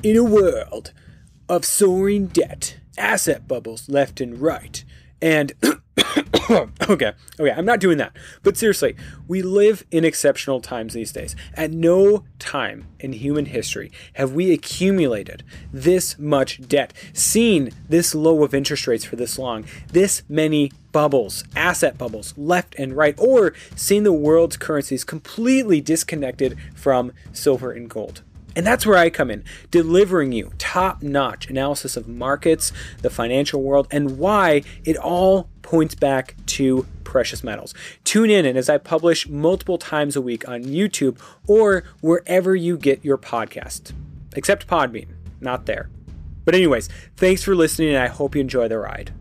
In a world of soaring debt, asset bubbles left and right, and okay, okay, I'm not doing that. But seriously, we live in exceptional times these days. At no time in human history have we accumulated this much debt, seen this low of interest rates for this long, this many bubbles, asset bubbles, left and right, or seen the world's currencies completely disconnected from silver and gold. And that's where I come in, delivering you top notch analysis of markets, the financial world, and why it all points back to precious metals. Tune in, and as I publish multiple times a week on YouTube or wherever you get your podcast, except Podbean, not there. But, anyways, thanks for listening, and I hope you enjoy the ride.